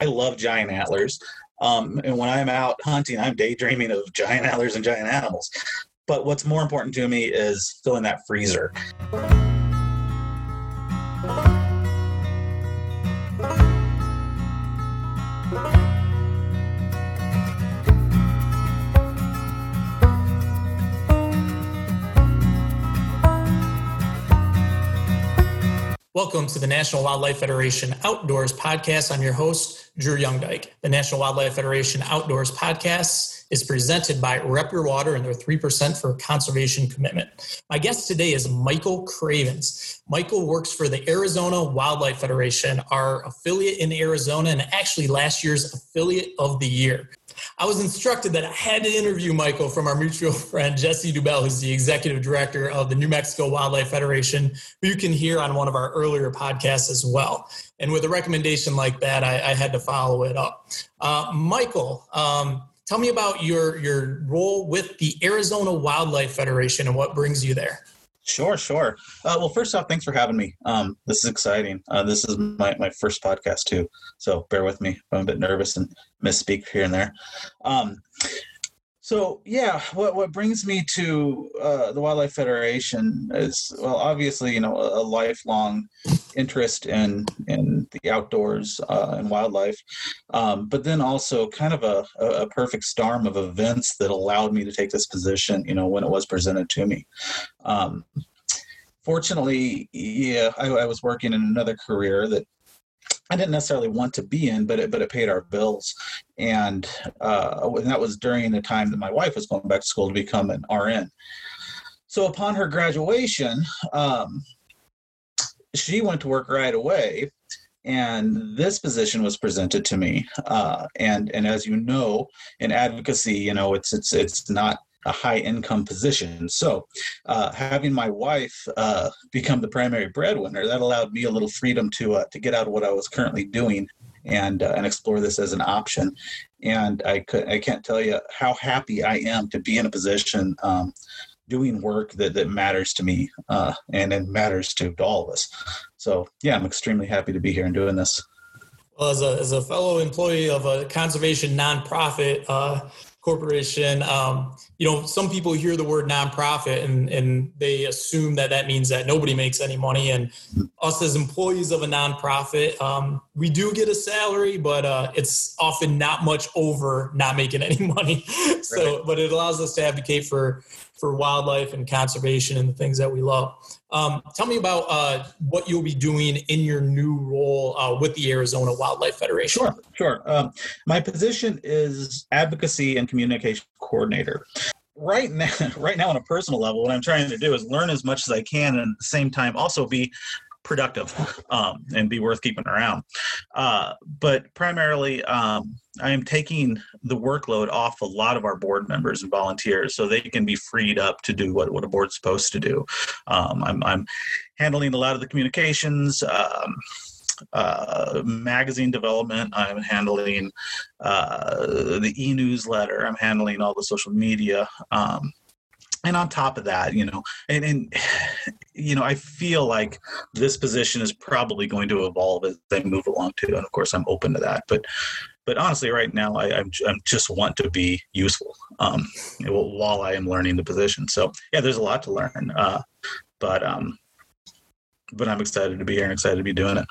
I love giant antlers. Um, and when I'm out hunting, I'm daydreaming of giant antlers and giant animals. But what's more important to me is filling that freezer. Welcome to the National Wildlife Federation Outdoors Podcast. I'm your host, Drew YoungeDyke. The National Wildlife Federation Outdoors Podcast is presented by Rep Your Water and their 3% for conservation commitment. My guest today is Michael Cravens. Michael works for the Arizona Wildlife Federation, our affiliate in Arizona, and actually last year's affiliate of the year. I was instructed that I had to interview Michael from our mutual friend Jesse Deubel, who's the executive director of the New Mexico Wildlife Federation, who you can hear on one of our earlier podcasts as well. And with a recommendation like that, I, I had to follow it up. Uh, Michael, um, tell me about your your role with the Arizona Wildlife Federation and what brings you there. Sure, sure. Uh, well, first off, thanks for having me. Um, this is exciting. Uh, this is my, my first podcast too, so bear with me. I'm a bit nervous and misspeak here and there. Um, so yeah, what what brings me to uh, the Wildlife Federation is well, obviously you know a, lifelong interest in in the outdoors uh, and wildlife, um, but then also kind of a, a perfect storm of events that allowed me to take this position. You know when it was presented to me. Um, fortunately, yeah, I, I was working in another career that I didn't necessarily want to be in, but it but it paid our bills, and, uh, and that was during the time that my wife was going back to school to become an RN. So upon her graduation, um, she went to work right away, and this position was presented to me. Uh, and and as you know, in advocacy, you know it's it's it's not a high income position. So, uh, having my wife uh, become the primary breadwinner, that allowed me a little freedom to uh, to get out of what I was currently doing and uh, and explore this as an option. And I could I can't tell you how happy I am to be in a position. Um, doing work that, that matters to me uh, and it matters to, to all of us. So yeah, I'm extremely happy to be here and doing this. Well, as a, as a fellow employee of a conservation nonprofit, uh, corporation. Um, you know, some people hear the word nonprofit and, and they assume that that means that nobody makes any money. And us as employees of a nonprofit, um, we do get a salary, but uh, it's often not much over not making any money. so, right. but it allows us to advocate for for wildlife and conservation and the things that we love. Um, tell me about uh, what you'll be doing in your new role uh, with the Arizona Wildlife Federation. Sure, sure. Um, my position is advocacy and communication coordinator. Right now, right now, on a personal level, what I'm trying to do is learn as much as I can, and at the same time, also be productive um, and be worth keeping around. Uh, but primarily, um, I am taking the workload off a lot of our board members and volunteers so they can be freed up to do what, what a board's supposed to do. Um, I'm, I'm, handling a lot of the communications. Um, uh, magazine development. I'm handling uh, the e-newsletter. I'm handling all the social media. Um, and on top of that, you know, and, and you know, I feel like this position is probably going to evolve as they move along too. And of course, I'm open to that. But but honestly, right now, I, I'm, I'm just want to be useful um, while I am learning the position. So yeah, there's a lot to learn. Uh, but um, but I'm excited to be here and excited to be doing it.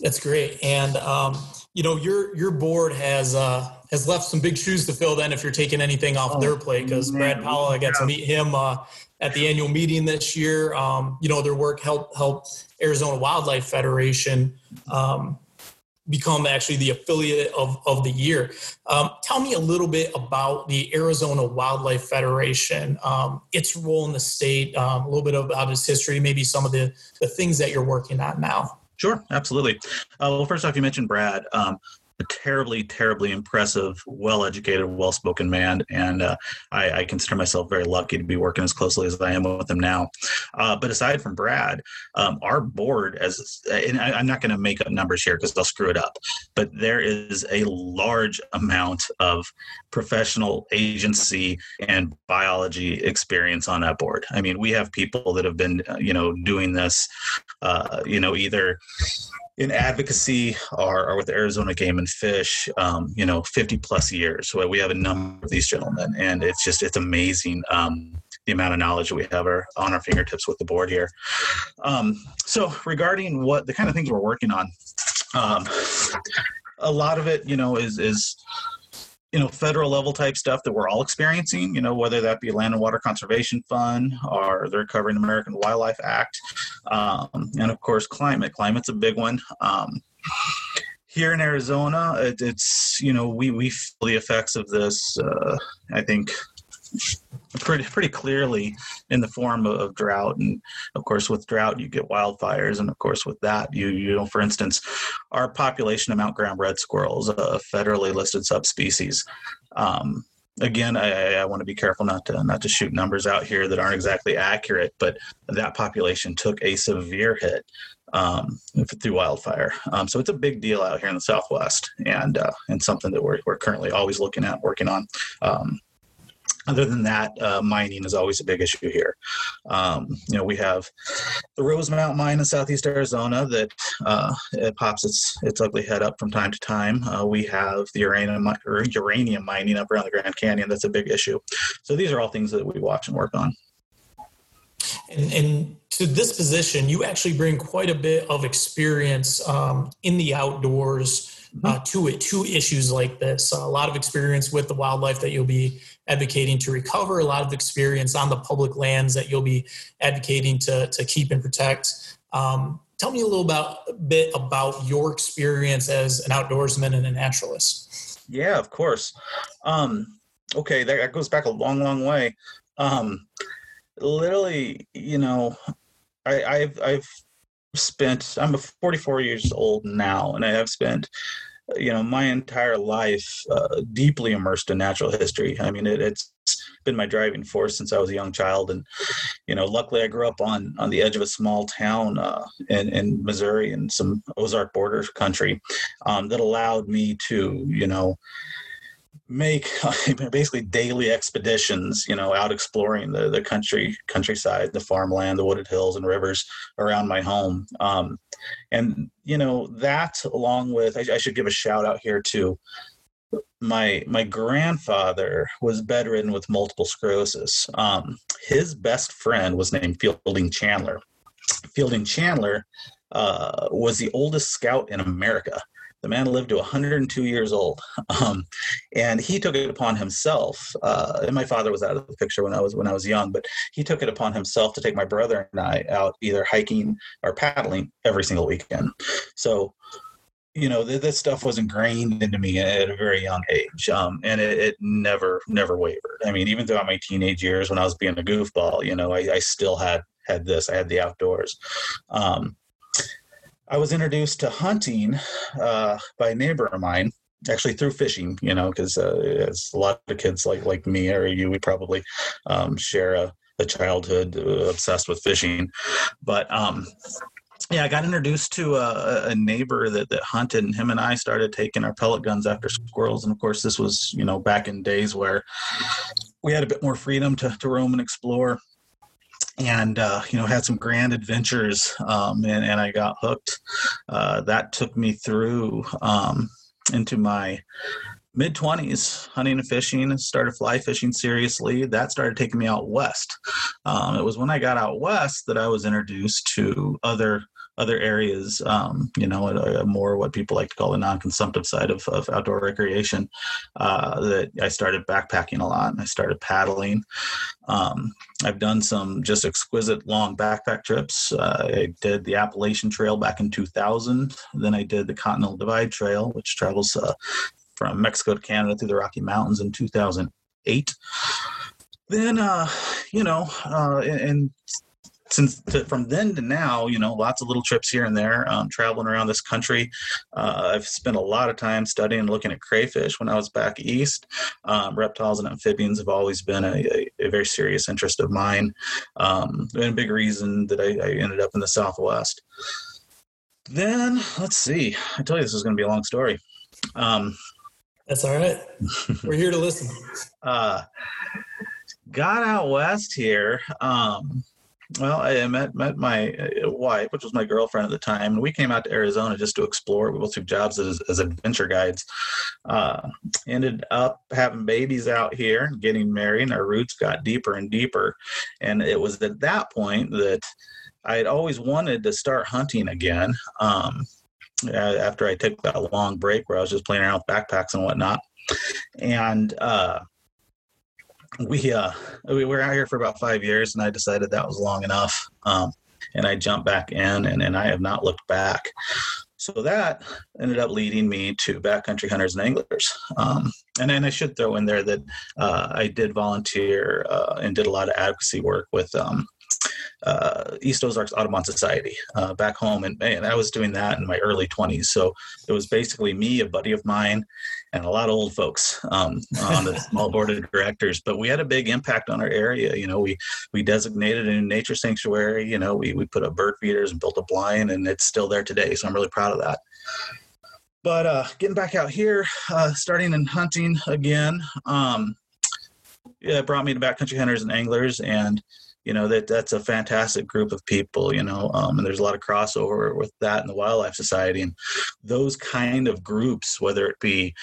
That's great. And um, you know your your board has uh, has left some big shoes to fill. Then, if you're taking anything off oh, their plate, because Brad Powell, I got yeah. to meet him uh, at the annual meeting this year. Um, you know, their work helped help Arizona Wildlife Federation um, become actually the affiliate of, of the year. Um, tell me a little bit about the Arizona Wildlife Federation, um, its role in the state, um, a little bit about its history, maybe some of the, the things that you're working on now. Sure, absolutely. Uh, well, first off, you mentioned Brad. Um, a terribly, terribly impressive, well-educated, well-spoken man, and uh, I, I, consider myself very lucky to be working as closely as I am with him now. Uh, but aside from Brad, um, our board, as and I, am not going to make up numbers here because I'll screw it up, but there is a large amount of professional agency and biology experience on that board. I mean, we have people that have been, uh, you know, doing this, uh, you know, either in advocacy or, or with Arizona Game and Fish, um, you know, 50 plus years. So we have a number of these gentlemen, and it's just it's amazing um, the amount of knowledge that we have are on our fingertips with the board here. Um, so regarding what the kind of things we're working on, um, a lot of it, you know, is is you know federal level type stuff that we're all experiencing you know whether that be land and water conservation fund or the recovering american wildlife act um, and of course climate. Climate's a big one. Um, here in arizona it, it's you know we we feel the effects of this uh, i think pretty pretty clearly in the form of, of, drought and of course with drought you get wildfires and of course with that you you know for instance our population of Mount Graham red squirrels a federally listed subspecies um, again I, I want to be careful not to not to shoot numbers out here that aren't exactly accurate but that population took a severe hit um, through wildfire. Um, so it's a big deal out here in the Southwest, and uh, and something that we're, we're currently always looking at, working on. Other than that, uh, mining is always a big issue here. Um, you know, we have the Rosemont mine in southeast Arizona that uh, it pops its its ugly head up from time to time. Uh, we have the uranium uranium mining up around the Grand Canyon. That's a big issue. So these are all things that we watch and work on. And, and to this position, you actually bring quite a bit of experience um, in the outdoors. Uh, mm-hmm. to it, to issues like this. a lot of experience with the wildlife that you'll be advocating to recover, a lot of experience on the public lands that you'll be advocating to, to keep and protect. Um, tell me a little about, a bit about your experience as an outdoorsman and a naturalist. Yeah, of course. Um, okay, that goes back a long, long way. Um, literally, you know, I, I've I've spent. I'm 44 years old now, and I have spent you know my entire life uh, deeply immersed in natural history. I mean it, it's been my driving force since i was a young child. And you know luckily i grew up on on the edge of a small town uh, in, in missouri and some ozark border country um, that allowed me to you know make basically daily expeditions, you know, out exploring the, the country, countryside, the farmland, the wooded hills and rivers around my home. Um, and, you know, that along with, I, I, should give a shout out here to my, my grandfather was bedridden with multiple sclerosis. Um, his best friend was named Fielding Chandler. Fielding Chandler uh, was the oldest scout in America. The man lived to 102 years old, um, and he took it upon himself. Uh, and my father was out of the picture when I was when I was young, but he took it upon himself to take my brother and I out either hiking or paddling every single weekend. So you know this stuff was ingrained into me at a very young age um, and it, it, never never wavered i mean even throughout my teenage years when i was being a goofball you know i, I still had had this i had the outdoors um, I was introduced to hunting uh, by a neighbor of mine, actually through fishing. You know, because uh, a lot of kids like like me or you, we probably um, share a, a childhood uh, obsessed with fishing. But um, yeah, I got introduced to a, a, neighbor that, that hunted, and him and I started taking our pellet guns after squirrels. And of course, this was you know back in days where we had a bit more freedom to, to roam and explore and uh, you know had some grand adventures um, and, and i got hooked. Uh, that took me through um, into my mid 20s hunting and fishing started fly fishing seriously. That started taking me out west. Um, it was when i got out west that i was introduced to other other areas, um, you know, a, a more what people like to call the non-consumptive side of, of outdoor recreation. Uh, that I started backpacking a lot, and I started paddling. Um, I've done some just exquisite long backpack trips. Uh, I did the Appalachian Trail back in 2000. Then I did the Continental Divide Trail, which travels uh, from Mexico to Canada through the Rocky Mountains in 2008. Then, uh, you know, uh, and, and since to, from then to now, you know, lots of little trips here and there, um, traveling around this country. Uh, I've spent a lot of time studying and looking at crayfish when I was back east. Um, reptiles and amphibians have always been a, a, a very serious interest of mine, um, and a big reason that I, I ended up in the Southwest. Then let's see. I tell you, this is going to be a long story. Um, That's all right. We're here to listen. uh, got out west here. Um, well, I met met my uh, wife, which was my girlfriend at the time, and we came out to Arizona just to explore. We both took jobs as, as adventure guides. Uh, ended up having babies out here, getting married, and our roots got deeper and deeper. And it was at that point that I had always wanted to start hunting again. Um, after I took that long break where I was just playing around with backpacks and whatnot, and uh, we uh we were out here for about five years and i decided that was long enough um and i jumped back in and, and i have not looked back. So that ended up leading me to backcountry hunters and anglers um, and then i should throw in there that uh, i did volunteer uh, and did a lot of advocacy work with um, uh, East Ozarks Audubon Society uh, back home, and, I was doing that in my early 20s. So it was basically me, a buddy of mine, and a lot of old folks um, on the small board of directors. But we had a big impact on our area. You know, we we designated a nature sanctuary. You know, we we put up bird feeders and built a blind, and it's still there today. So I'm really proud of that. But uh, getting back out here, uh, starting in hunting again, um, yeah, it brought me to backcountry hunters and anglers, and you know that that's a fantastic group of people you know um, and there's a lot of crossover with that and the wildlife society. And those kind of groups whether it be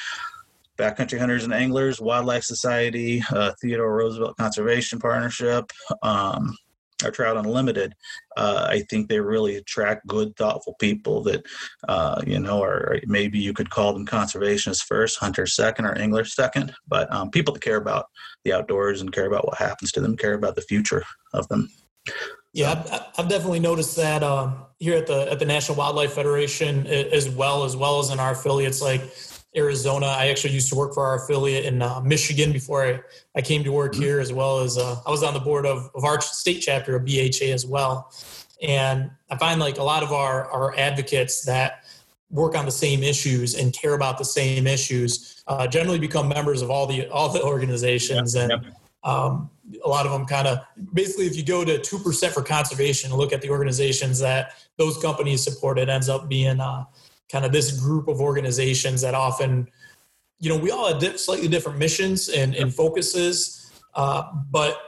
backcountry hunters and anglers wildlife society uh, theodore roosevelt conservation partnership um, our Trout Unlimited, uh, I think they really attract good, thoughtful people that, uh, you know, or maybe you could call them conservationists first, hunters second, or anglers second, but um, people that care about the outdoors and care about what happens to them, care about the future of them. Yeah, I've, I've definitely noticed that uh, here at the at the National Wildlife Federation as well, as well as in our affiliates. Like Arizona. I actually used to work for our affiliate in uh, Michigan before I, I came to work mm-hmm. here, as well as uh, I was on the board of, of our state chapter of BHA as well. And I find like a lot of our, our advocates that work on the same issues and care about the same issues uh, generally become members of all the all the organizations yep, and yep. Um, a lot of them kind of basically if you go to 2% for conservation and look at the organizations that those companies support it ends up being uh, kind of this group of organizations that often, you know, we all have slightly different missions and, and focuses, uh, but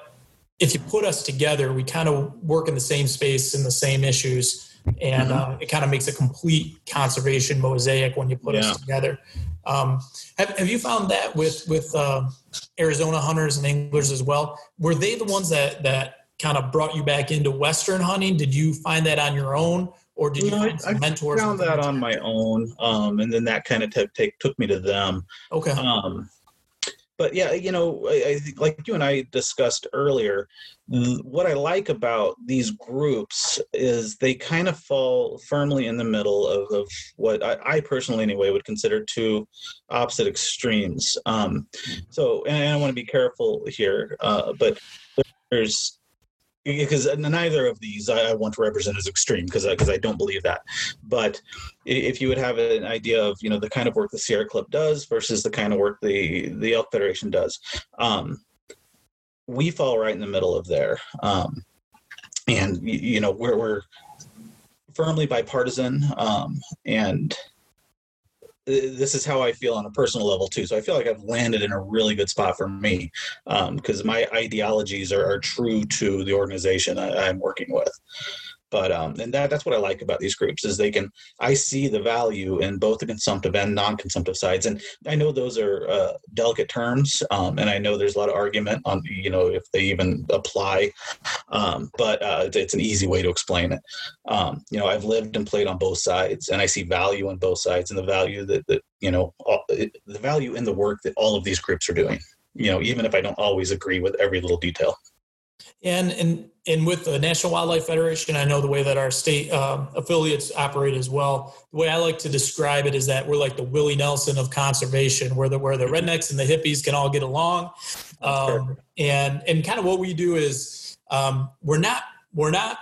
if you put us together, we kind of work in the same space and the same issues, and mm-hmm. uh, it kind of makes a complete conservation mosaic when you put yeah. us together. Um, have, have you found that with with uh, Arizona hunters and anglers as well? Were they the ones that that kind of brought you back into Western hunting? Did you find that on your own, or did you, know, find I mentors? I found that on my own, um, and then that kind of t- take, took me to them. Okay. Um, but yeah, you know, I, I think like you and I discussed earlier, th- what I like about these groups is they kind of fall firmly in the middle of, of what I, I personally, anyway, would consider two opposite extremes. Um, so, and I want to be careful here, uh, but there's because neither of these I, want to represent as extreme because because I, don't believe that. But if you would have an idea of you know the kind of work the Sierra Club does versus the kind of work the the Elk Federation does, um, we fall right in the middle of there. Um, and you know we're we're firmly bipartisan um, and this is how I feel on a personal level too. So I feel like I've landed in a really good spot for me because um, my ideologies are, are, true to the organization I, am working with. But um, and that that's what I like about these groups is they can I see the value in both the consumptive and non-consumptive sides, and I know those are uh, delicate terms, um, and I know there's a lot of argument on you know if they even apply, um, but uh, it's an easy way to explain it. Um, you know, I've lived and played on both sides, and I see value on both sides, and the value that that you know all, the value in the work that all of these groups are doing. You know, even if I don't always agree with every little detail. And and and with the National Wildlife Federation, I know the way that our state uh, affiliates operate as well. The way I like to describe it is that we're like the Willie Nelson of conservation, where the where the rednecks and the hippies can all get along. Um, and and kind of what we do is um, we're not we're not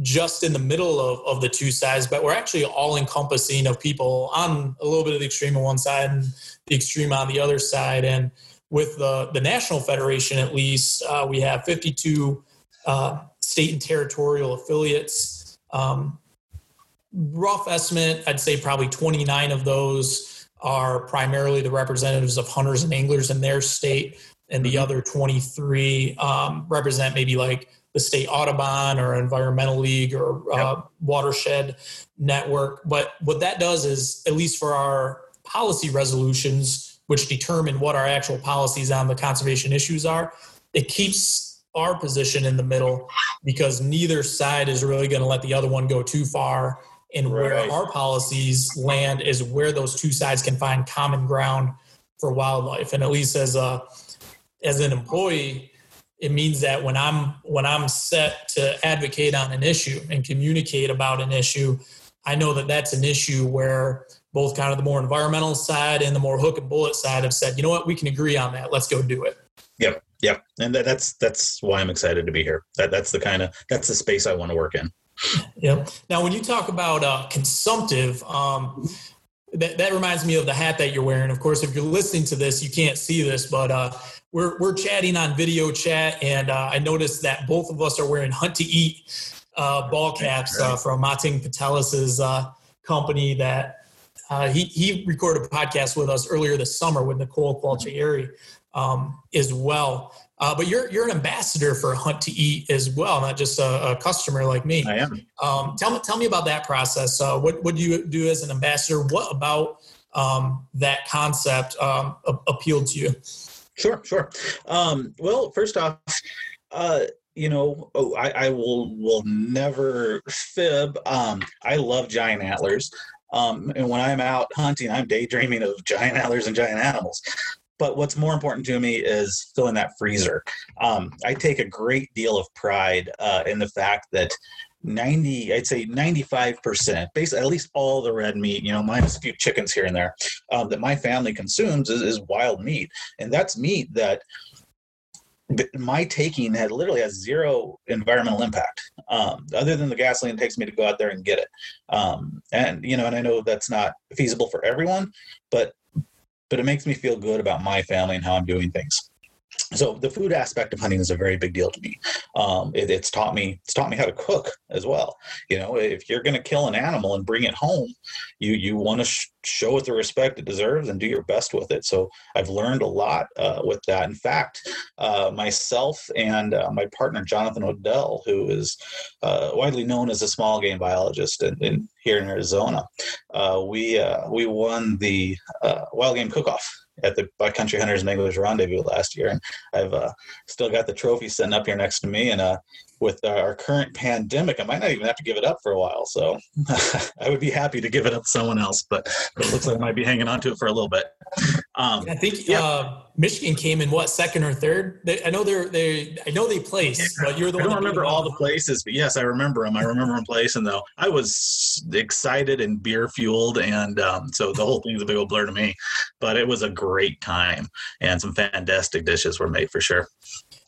just in the middle of, of the two sides, but we're actually all encompassing of people on a little bit of the extreme on one side and the extreme on the other side. And with the, the national federation, at least, uh, we have 52 uh, state and territorial affiliates. Um, rough estimate, I'd say probably 29 of those are primarily the representatives of hunters and anglers in their state, and the mm-hmm. other 23 um, represent maybe like the state Audubon or environmental league or uh, yep. watershed network. But what that does is, at least for our policy resolutions, which determine what our actual policies on the conservation issues are, it keeps our position in the middle because neither side is really going to let the other one go too far. And right. where our policies land is where those two sides can find common ground for wildlife. And at least as a as an employee, it means that when I'm when I'm set to advocate on an issue and communicate about an issue, I know that that's an issue where both kind of the more environmental side and the more hook and bullet side have said, you know what, we can agree on that. Let's go do it. Yep, yep, and that, that's that's why I'm excited to be here. That that's the kind of that's the space I want to work in. Yep. Now, when you talk about uh, consumptive, um, that that reminds me of the hat that you're wearing. Of course, if you're listening to this, you can't see this, but uh, we're we're chatting on video chat, and uh, I noticed that both of us are wearing Hunt to Eat uh, ball caps uh, from Mating Patelis's uh, company that uh, he, he recorded a podcast with us earlier this summer with Nicole Qualtieri um, as well. Uh, but you're you're an ambassador for Hunt to Eat as well, not just a, a customer like me. I am. Um, tell me tell me about that process. Uh, what what do you do as an ambassador? What about um, that concept um, appealed to you? Sure, sure. Um, well, first off, uh, you know, oh, I, I, will will never fib. Um, I love giant antlers. Um, and when I'm out hunting, I'm daydreaming of giant antlers and giant animals. But what's more important to me is filling that freezer. Um, I take a great deal of pride uh, in the fact that 90, I'd say 95%, basically at least all the red meat, you know, minus a few chickens here and there, um, that my family consumes is, is wild meat. And that's meat that my taking had literally has zero environmental impact um, other than the gasoline it takes me to go out there and get it. Um, and you know and i know that's not feasible for everyone but but it makes me feel good about my family and how i'm doing things so the food aspect of hunting is a very big deal to me. Um, it, it's taught me it's taught me how to cook as well. You know, if you're going to kill an animal and bring it home, you you want to sh- show it the respect it deserves and do your best with it. So I've learned a lot uh, with that. In fact, uh, myself and uh, my partner Jonathan Odell, who is uh, widely known as a small game biologist in, in here in Arizona, uh, we uh, we won the wild game cook-off at the Country Hunters and Anglers Rendezvous last year, and I've uh, still got the trophy sitting up here next to me. And uh, with our current pandemic, I might not even have to give it up for a while. So I would be happy to give it up to someone else, but it looks like I might be hanging on to it for a little bit. Um, I think yeah. uh, Michigan came in what second or third. They, I know they're they. I know they placed, but you're the I one. I don't remember all the places, but yes, I remember them. I remember them placing though. I was excited and beer fueled, and um, so the whole thing's a big old blur to me. But it was a great time, and some fantastic dishes were made for sure.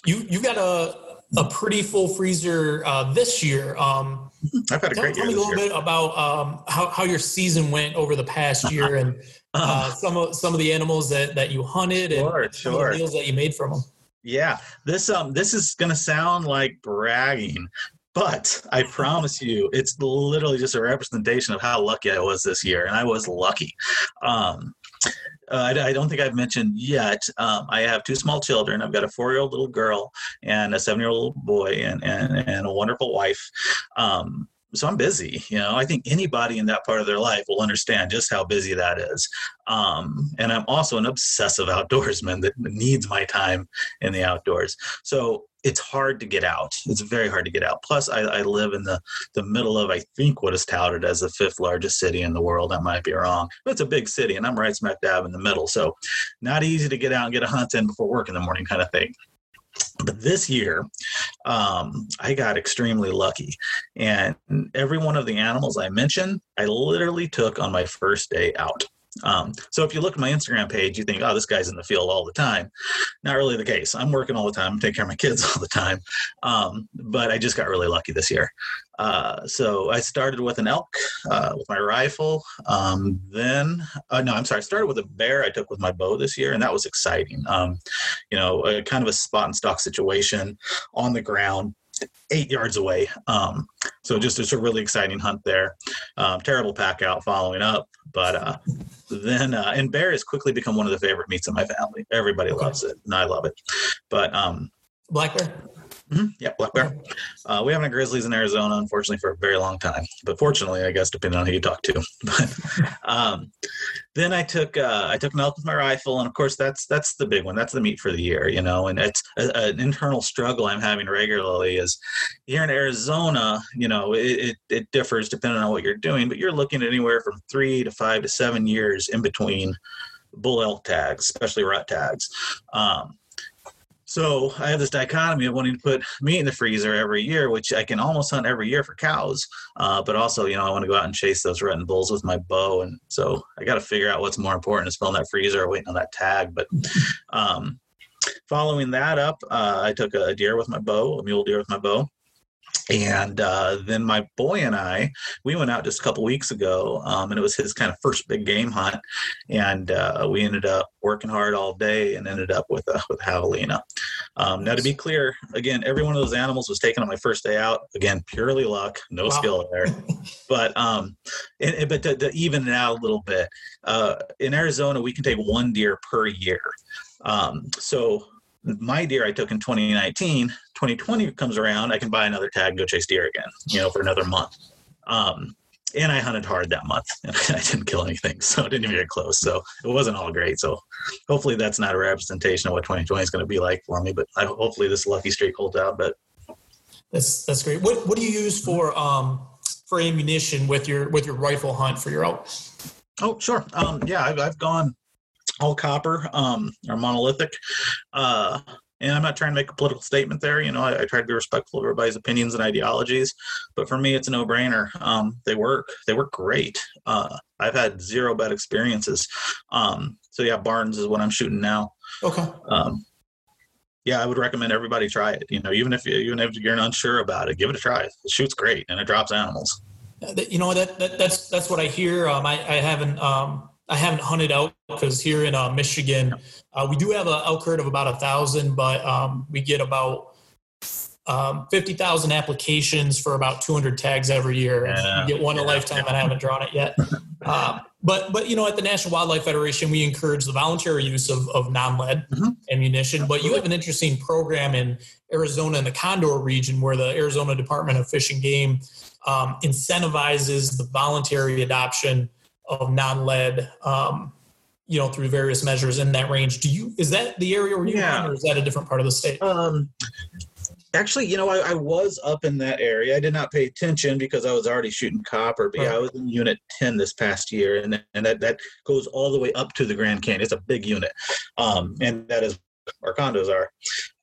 You you got a a pretty full freezer uh, this year. Um, I've had a tell, great tell me a little year. bit about um, how, how your season went over the past year and uh, some of some of the animals that, that you hunted and sure. the meals that you made from them. Yeah, this um this is gonna sound like bragging, but I promise you, it's literally just a representation of how lucky I was this year, and I was lucky. Um, uh, I, I, don't think I've mentioned yet. Um, I have two small children. I've got a four-year-old little girl and a seven-year-old boy, and and, and a wonderful wife. Um, so I'm busy. You know, I think anybody in that part of their life will understand just how busy that is. Um, and I'm also an obsessive outdoorsman that needs my time in the outdoors. So it's hard to get out. It's very hard to get out. Plus, I, I, live in the, the middle of, I think, what is touted as the fifth largest city in the world. I might be wrong, but it's a big city, and I'm right smack dab in the middle. So, not easy to get out and get a hunt in before work in the morning, kind of thing. But this year, um, I got extremely lucky. And every one of the animals I mentioned, I literally took on my first day out. Um, so if you look at my Instagram page, you think, oh, this guy's in the field all the time. Not really the case. I'm working all the time, I'm taking care of my kids all the time. Um, but I just got really lucky this year. Uh, so I started with an elk uh, with my rifle. Um, then, uh, no, I'm sorry, I started with a bear I took with my bow this year, and that was exciting. Um, you know, a, kind of a spot and stock situation on the ground eight yards away. Um, so just it's a really exciting hunt there. Um, terrible pack out following up, but uh, then uh, and bear has quickly become one of the favorite meats in my family. Everybody okay. loves it, and I love it. But um, black bear. Mm-hmm. Yeah, black bear. Uh, we haven't had grizzlies in Arizona, unfortunately, for a very long time. But fortunately, I guess depending on who you talk to. But um, then I took uh, I took an elk with my rifle, and of course that's that's the big one. That's the meat for the year, you know. And it's a, an internal struggle I'm having regularly. Is here in Arizona, you know, it, it, it differs depending on what you're doing, but you're looking at anywhere from three to five to seven years in between bull elk tags, especially rut tags. Um, so I have this dichotomy of wanting to put meat in the freezer every year, which I can almost hunt every year for cows. Uh, but also, you know, I want to go out and chase those rutting bulls with my bow. And so I got to figure out what's more important is filling that freezer or waiting on that tag. But um, following that up, uh, I took a deer with my bow, a mule deer with my bow and uh, then my boy and I, we went out just a couple weeks ago, um, and it was his kind of first big game hunt, and uh, we ended up working hard all day and ended up with a with javelina. Um, now, to be clear, again, every one of those animals was taken on my first day out. Again, purely luck, no wow. skill there. but um, and, and, but to, to, even it out a little bit, uh, in Arizona, we can take one deer per year. Um, so my deer I took in 2019, 2020 comes around, I can buy another tag and go chase deer again, you know, for another month. Um, and I hunted hard that month and I didn't kill anything. So it didn't even get close. So it wasn't all great. So hopefully that's not a representation of what 2020 is going to be like for me, but I, hopefully this lucky streak holds out, but that's, that's great. What, what do you use for, um, for ammunition with your, with your rifle hunt for your elk? Oh, sure. Um, yeah, I've, I've gone all copper um, or monolithic. Uh, and I'm not trying to make a political statement there. You know, I, I, try to be respectful of everybody's opinions and ideologies, but for me, it's a no-brainer. Um, they work. They work great. Uh, I've had zero bad experiences. Um, so yeah, Barnes is what I'm shooting now. Okay. Um, yeah, I would recommend everybody try it. You know, even if you, even if you're unsure about it, give it a try. It shoots great and it drops animals. You know that, that that's that's what I hear. Um, I, I haven't um, I haven't hunted out because here in uh, Michigan, uh, we do have an elk herd of about a thousand, but um, we get about um, 50,000 applications for about 200 tags every year. Yeah. You get one yeah. a lifetime, and I haven't drawn it yet. Uh, but, but, you know, at the National Wildlife Federation, we encourage the voluntary use of, of non lead mm-hmm. ammunition. But you have an interesting program in Arizona in the Condor region where the Arizona Department of Fish and Game um, incentivizes the voluntary adoption of non-lead um, you know through various measures in that range. Do you is that the area where you yeah. or is that a different part of the state? Um, actually you know I, I, was up in that area. I did not pay attention because i was already shooting copper but right. yeah i was in unit 10 this past year and, and that, that goes all the way up to the grand canyon. It's a big unit. Um, and that is our condos are.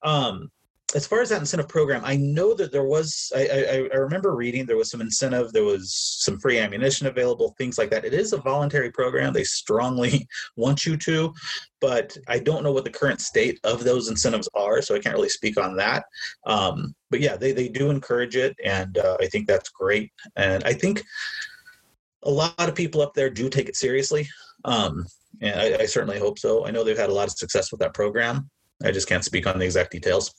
Um, as far as that incentive program, I know that there was. I, I, I, remember reading there was some incentive, there was some free ammunition available, things like that. It is a voluntary program; they strongly want you to, but I don't know what the current state of those incentives are, so I can't really speak on that. Um, but yeah, they they do encourage it, and uh, I think that's great. And I think a lot of people up there do take it seriously. Um, and I, I certainly hope so. I know they've had a lot of success with that program. I just can't speak on the exact details.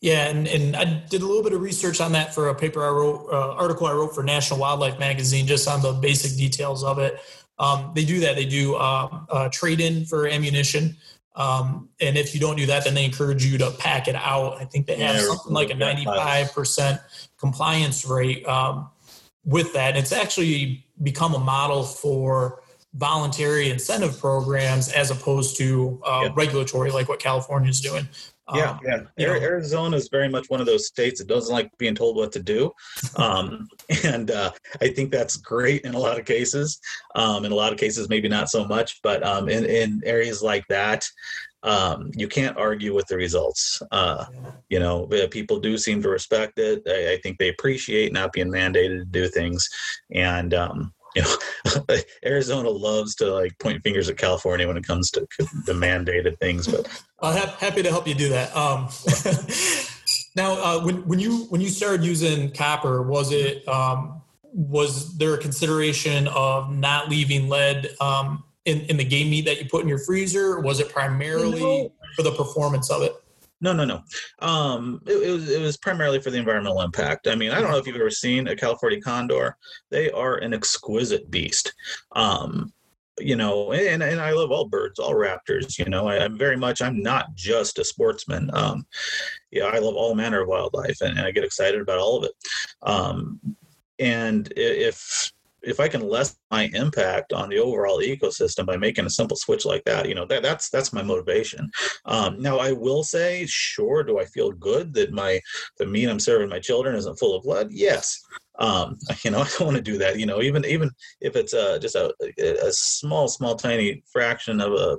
Yeah, and, and I did a little bit of research on that for a paper I wrote, uh, article I wrote for National Wildlife Magazine, just on the basic details of it. Um, they do that. They do uh, uh, trade in for ammunition. Um, and if you don't do that, then they encourage you to pack it out. I think they have yeah, something like a 95% compliance rate. Um, with that. And It's actually become a model for voluntary incentive programs as opposed to uh, yeah. regulatory, like what California is doing. Yeah, um, yeah. You know, Arizona is very much one of those states that doesn't like being told what to do, um, and uh, I think that's great in a lot of cases. Um, in a lot of cases, maybe not so much, but um, in in areas like that, um, you can't argue with the results. Uh, you know, people do seem to respect it. I, I, think they appreciate not being mandated to do things, and um, you know, Arizona loves to like point fingers at California when it comes to the mandated things. But I'm happy to help you do that. Um, now, uh, when when you when you started using copper, was it um, was there a consideration of not leaving lead um, in in the game meat that you put in your freezer? was it primarily no. for the performance of it? No, no, no. Um, it, it, was it was primarily for the environmental impact. I mean, I don't know if you've ever seen a California condor. They are an exquisite beast. Um, you know, and, and I love all birds, all raptors. You know, I, am very much. I'm not just a sportsman. Um, yeah, I love all manner of wildlife, and, and I get excited about all of it. Um, and if if I can lessen my impact on the overall ecosystem by making a simple switch like that, you know, that, that's that's my motivation. Um, now, I will say, sure, do I feel good that my the meat I'm serving my children isn't full of lead? Yes. Um, you know, I don't want to do that. You know, even even if it's a, just a, a small, small, tiny fraction of a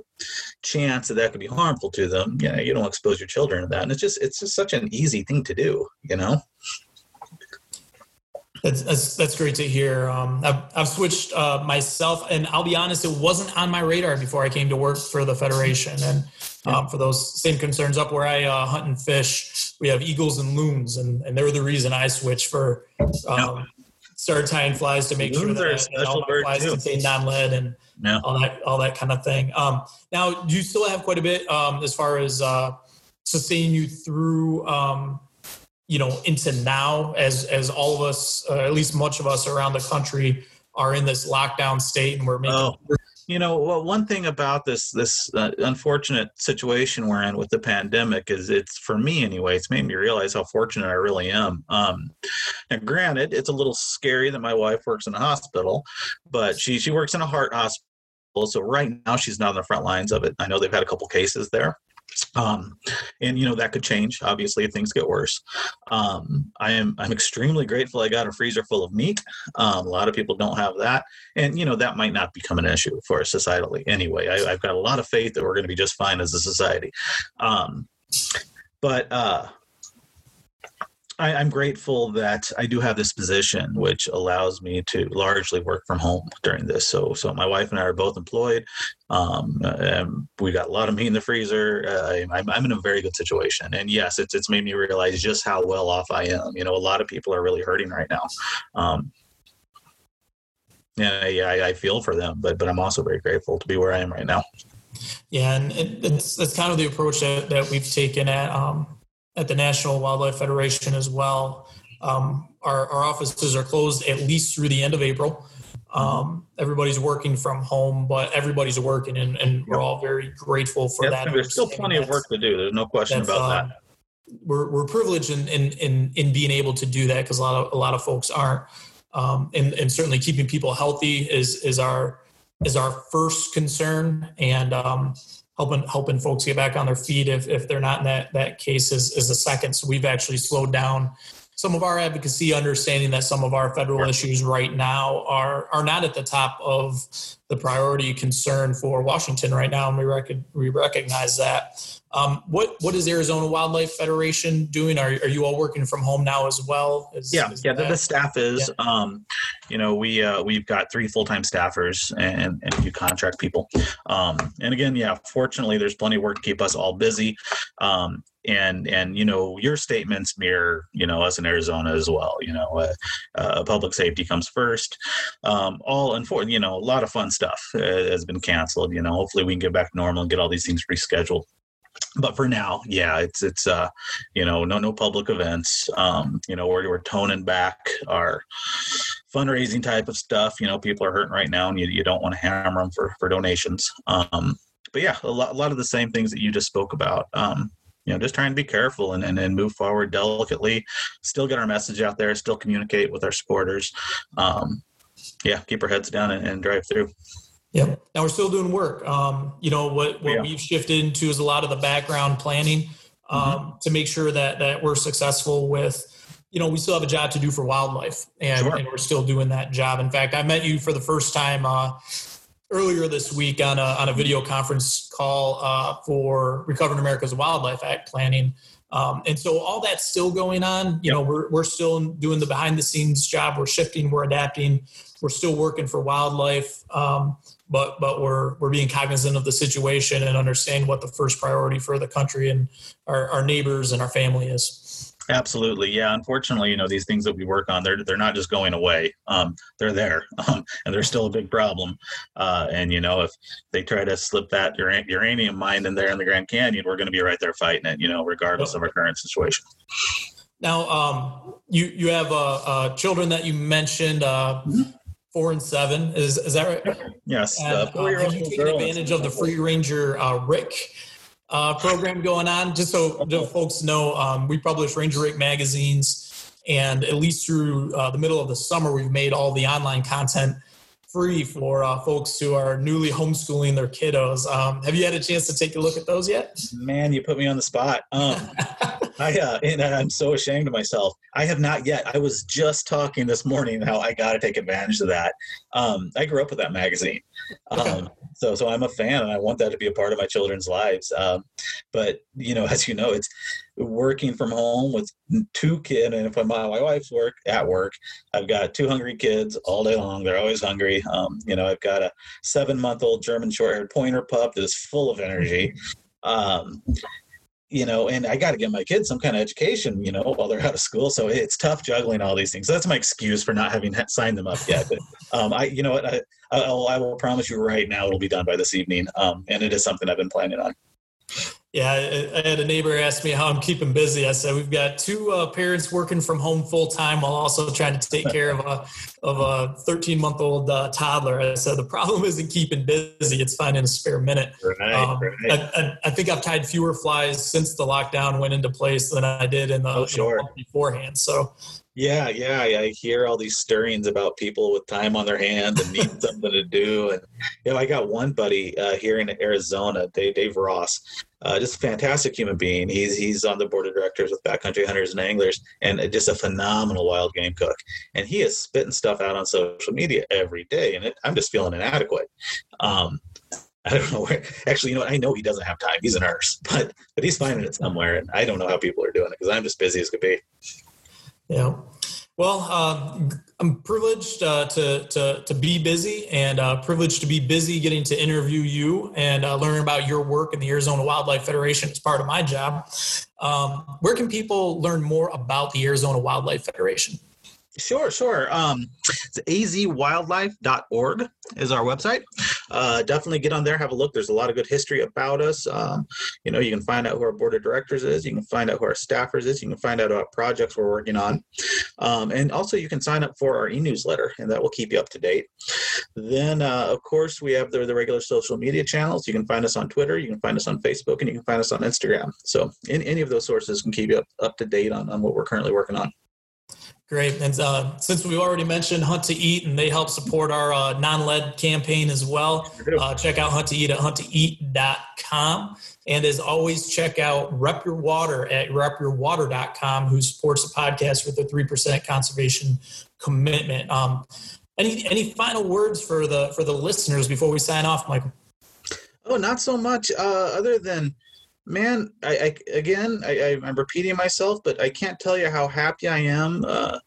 chance that that could be harmful to them, you know, you don't expose your children to that. And it's just it's just such an easy thing to do. You know. That's, that's, that's great to hear. Um, I've, I've switched uh, myself, and I'll be honest, it wasn't on my radar before I came to work for the Federation. And um, for those same concerns up where I uh, hunt and fish, we have eagles and loons, and, and they're the reason I switched for um, start tying flies to make loons sure that, all my flies too. contain non-lead and yeah. all that all that kind of thing. Um, now, do you still have quite a bit um, as far as uh, sustaining you through? You know into now as as all of us uh, at least much of us around the country are in this lockdown state and we're making oh, you know well one thing about this this uh, unfortunate situation we're in with the pandemic is it's for me anyway it's made me realize how fortunate i really am. Um now granted it's a little scary that my wife works in a hospital but she she works in a heart hospital so right now she's not on the front lines of it. I know they've had a couple cases there um, and you know that could change obviously if things get worse. Um, i am i'm extremely grateful i got a freezer full of meat. Um, a lot of people don't have that. And you know that might not become an issue for us societally anyway. I, have got a lot of faith that we're going to be just fine as a society. Um, but uh, I, am grateful that I do have this position, which allows me to largely work from home during this. So, so my wife and I are both employed. Um, and we got a lot of meat in the freezer. Uh, I'm, I'm in a very good situation, and yes, it's it's made me realize just how well off I am. You know, a lot of people are really hurting right now. Um, yeah, yeah, I, I feel for them, but but I'm also very grateful to be where I am right now. Yeah, and it, it's that's kind of the approach that, that we've taken at um, at the National Wildlife Federation as well. Um, our, our, offices are closed at least through the end of April. Um, everybody's working from home, but everybody's working, and, and we're all very grateful for that. There's still plenty of work to do. There's no question about um, that. We're, we're privileged in, in, in, in being able to do that because a lot of a lot of folks aren't. Um, and, and certainly keeping people healthy is is our is our first concern. And um, helping helping folks get back on their feet if, if they're not in that that case is, is a second. So we've actually slowed down some of our advocacy, understanding that some of our federal issues right now are are not at the top of the priority concern for Washington right now, and we rec- we recognize that. Um, what what is Arizona Wildlife Federation doing? Are, are you all working from home now as well? Is, yeah, is yeah. The, the, staff is. Yeah. Um, you know, we uh, we've got three full time staffers and and a few contract people. Um, and again, yeah, fortunately, there's plenty of work to keep us all busy. And and you know, your statements mirror you know us in Arizona as well. You know, uh, uh, public safety comes first. Um, all unfortunately, you know, a lot of fun stuff uh, has been canceled. You know, hopefully we can get back normal and get all these things rescheduled but for now, yeah, it's it's uh, you know, no no public events. Um, you know, we're we're toning back our fundraising type of stuff. You know, people are hurting right now, and you, you don't want to hammer them for for donations. Um, but yeah, a lot, a lot of the same things that you just spoke about. Um, you know, just trying to be careful and, and, and move forward delicately, still get our message out there, still communicate with our supporters. Um, yeah, keep our heads down and, and drive through. Yep. Now we're still doing work. Um, you know what what yeah. we've shifted into is a lot of the background planning um, mm-hmm. to make sure that that we're successful with. You know, we still have a job to do for wildlife, and, sure. and we're still doing that job. In fact, I met you for the first time uh, earlier this week on a on a video conference call uh, for Recovering America's Wildlife Act planning. Um, and so all that's still going on. You know, we're, we're still doing the behind the scenes job. We're shifting, we're adapting, we're still working for wildlife. Um, but but we're we're being cognizant of the situation and understand what the first priority for the country and our, our neighbors and our family is. Absolutely, yeah. Unfortunately, you know these things that we work on, they're they're not just going away. Um, they're there, um, and they're still a big problem. Uh, and you know, if they try to slip that uranium mine in there in the Grand Canyon, we're going to be right there fighting it. You know, regardless of our current situation. Now, um, you you have uh, uh, children that you mentioned. Uh, mm-hmm four and seven. Is is that right? Yes. And, uh, have you taken advantage of the Free Ranger uh, Rick uh, program going on? Just so, folks know, um, we publish Ranger Rick magazines, and at least through uh, the middle of the summer, we've made all the online content free for uh, folks who are newly homeschooling their kiddos. Um, have you had a chance to take a look at those yet? Man, you put me on the spot. I uh, and I'm so ashamed of myself. I have not yet. I was just talking this morning how I got to take advantage of that. Um, I grew up with that magazine, um, so so I'm a fan, and I want that to be a part of my children's lives. Um, but you know, as you know, it's working from home with two kids, and if my my wife's work at work, I've got two hungry kids all day long. They're always hungry. Um, you know, I've got a seven month old German short haired pointer pup that is full of energy. Um, you know, and I got to get my kids some kind of education, you know, while they're out of school. So it's tough juggling all these things. So that's my excuse for not having signed them up yet. But um, I, you know what, I, I'll, I will promise you right now it'll be done by this evening, um, and it is something I've been planning on. Yeah, I had a neighbor ask me how I'm keeping busy. I said we've got two uh, parents working from home full time while also trying to take care of a of a 13 month old uh, toddler. I said the problem isn't keeping busy; it's finding a spare minute. Right, um, right. I, I, I, think I've tied fewer flies since the lockdown went into place than I did in the, oh, sure. beforehand. So yeah, yeah, I hear all these stirrings about people with time on their hands and need something to do. And you know, I got one buddy uh, here in Arizona, Dave, Dave Ross, uh, just a fantastic human being. He's he's on the board of directors with Backcountry Hunters and Anglers, and just a phenomenal wild game cook. And he is spitting stuff out on social media every day, and it, I'm just feeling inadequate. Um, I don't know where. Actually, you know what? I know he doesn't have time. He's a nurse, but but he's finding it somewhere, and I don't know how people are doing it because I'm just busy as could be. Yeah. Well, uh, I'm privileged uh, to, to, to be busy and uh, privileged to be busy getting to interview you and uh, learn about your work in the Arizona Wildlife Federation as part of my job. Um, where can people learn more about the Arizona Wildlife Federation? Sure, sure. Um, it's azwildlife.org is our website. Uh, definitely get on there, have a look. There's a lot of good history about us. Um, you know, you can find out who our board of directors is. You can find out who our staffers is. You can find out about projects we're working on. Um, and also you can sign up for our e-newsletter and that will keep you up to date. Then, uh, of course, we have the, the regular social media channels. You can find us on Twitter, you can find us on Facebook, and you can find us on Instagram. So in, any of those sources can keep you up, up to date on, on what we're currently working on. Great. And uh, since we already mentioned Hunt to Eat and they help support our uh, non lead campaign as well, uh, check out Hunt to Eat at hunttoeat.com. And as always, check out Rep Your Water at repyourwater.com, who supports the podcast with a 3% conservation commitment. Um, any, any final words for the, for the listeners before we sign off, Michael? Oh, not so much. Uh, other than man, I, I again, I, am repeating myself, but I can't tell you how happy I am uh,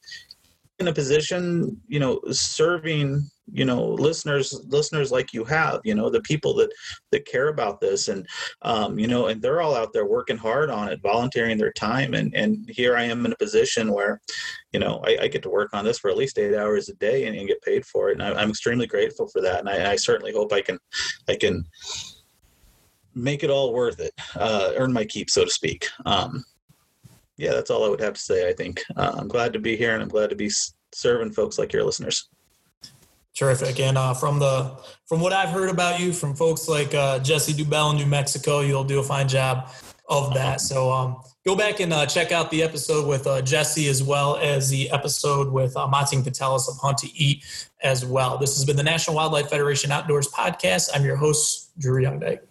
in a position, you know, serving, you know, listeners, listeners like you have, you know, the people that that care about this, and um, you know, and they're all out there working hard on it, volunteering their time, and and here I am in a position where, you know, I, I get to work on this for at least eight hours a day and, and get paid for it, and I, am extremely grateful for that, and I, I certainly hope I can, I can make it all worth it, uh, earn my keep, so to speak. Um, yeah, that's all I would have to say. I think uh, I'm glad to be here, and I'm glad to be serving folks like your listeners. Terrific, and uh, from the from what I've heard about you, from folks like uh, Jesse Deubel in New Mexico, you'll do a fine job of that. So um, go back and uh, check out the episode with uh, Jesse as well as the episode with uh, Monting Patelis of Hunt to Eat as well. This has been the National Wildlife Federation Outdoors podcast. I'm your host, Drew YoungeDyke.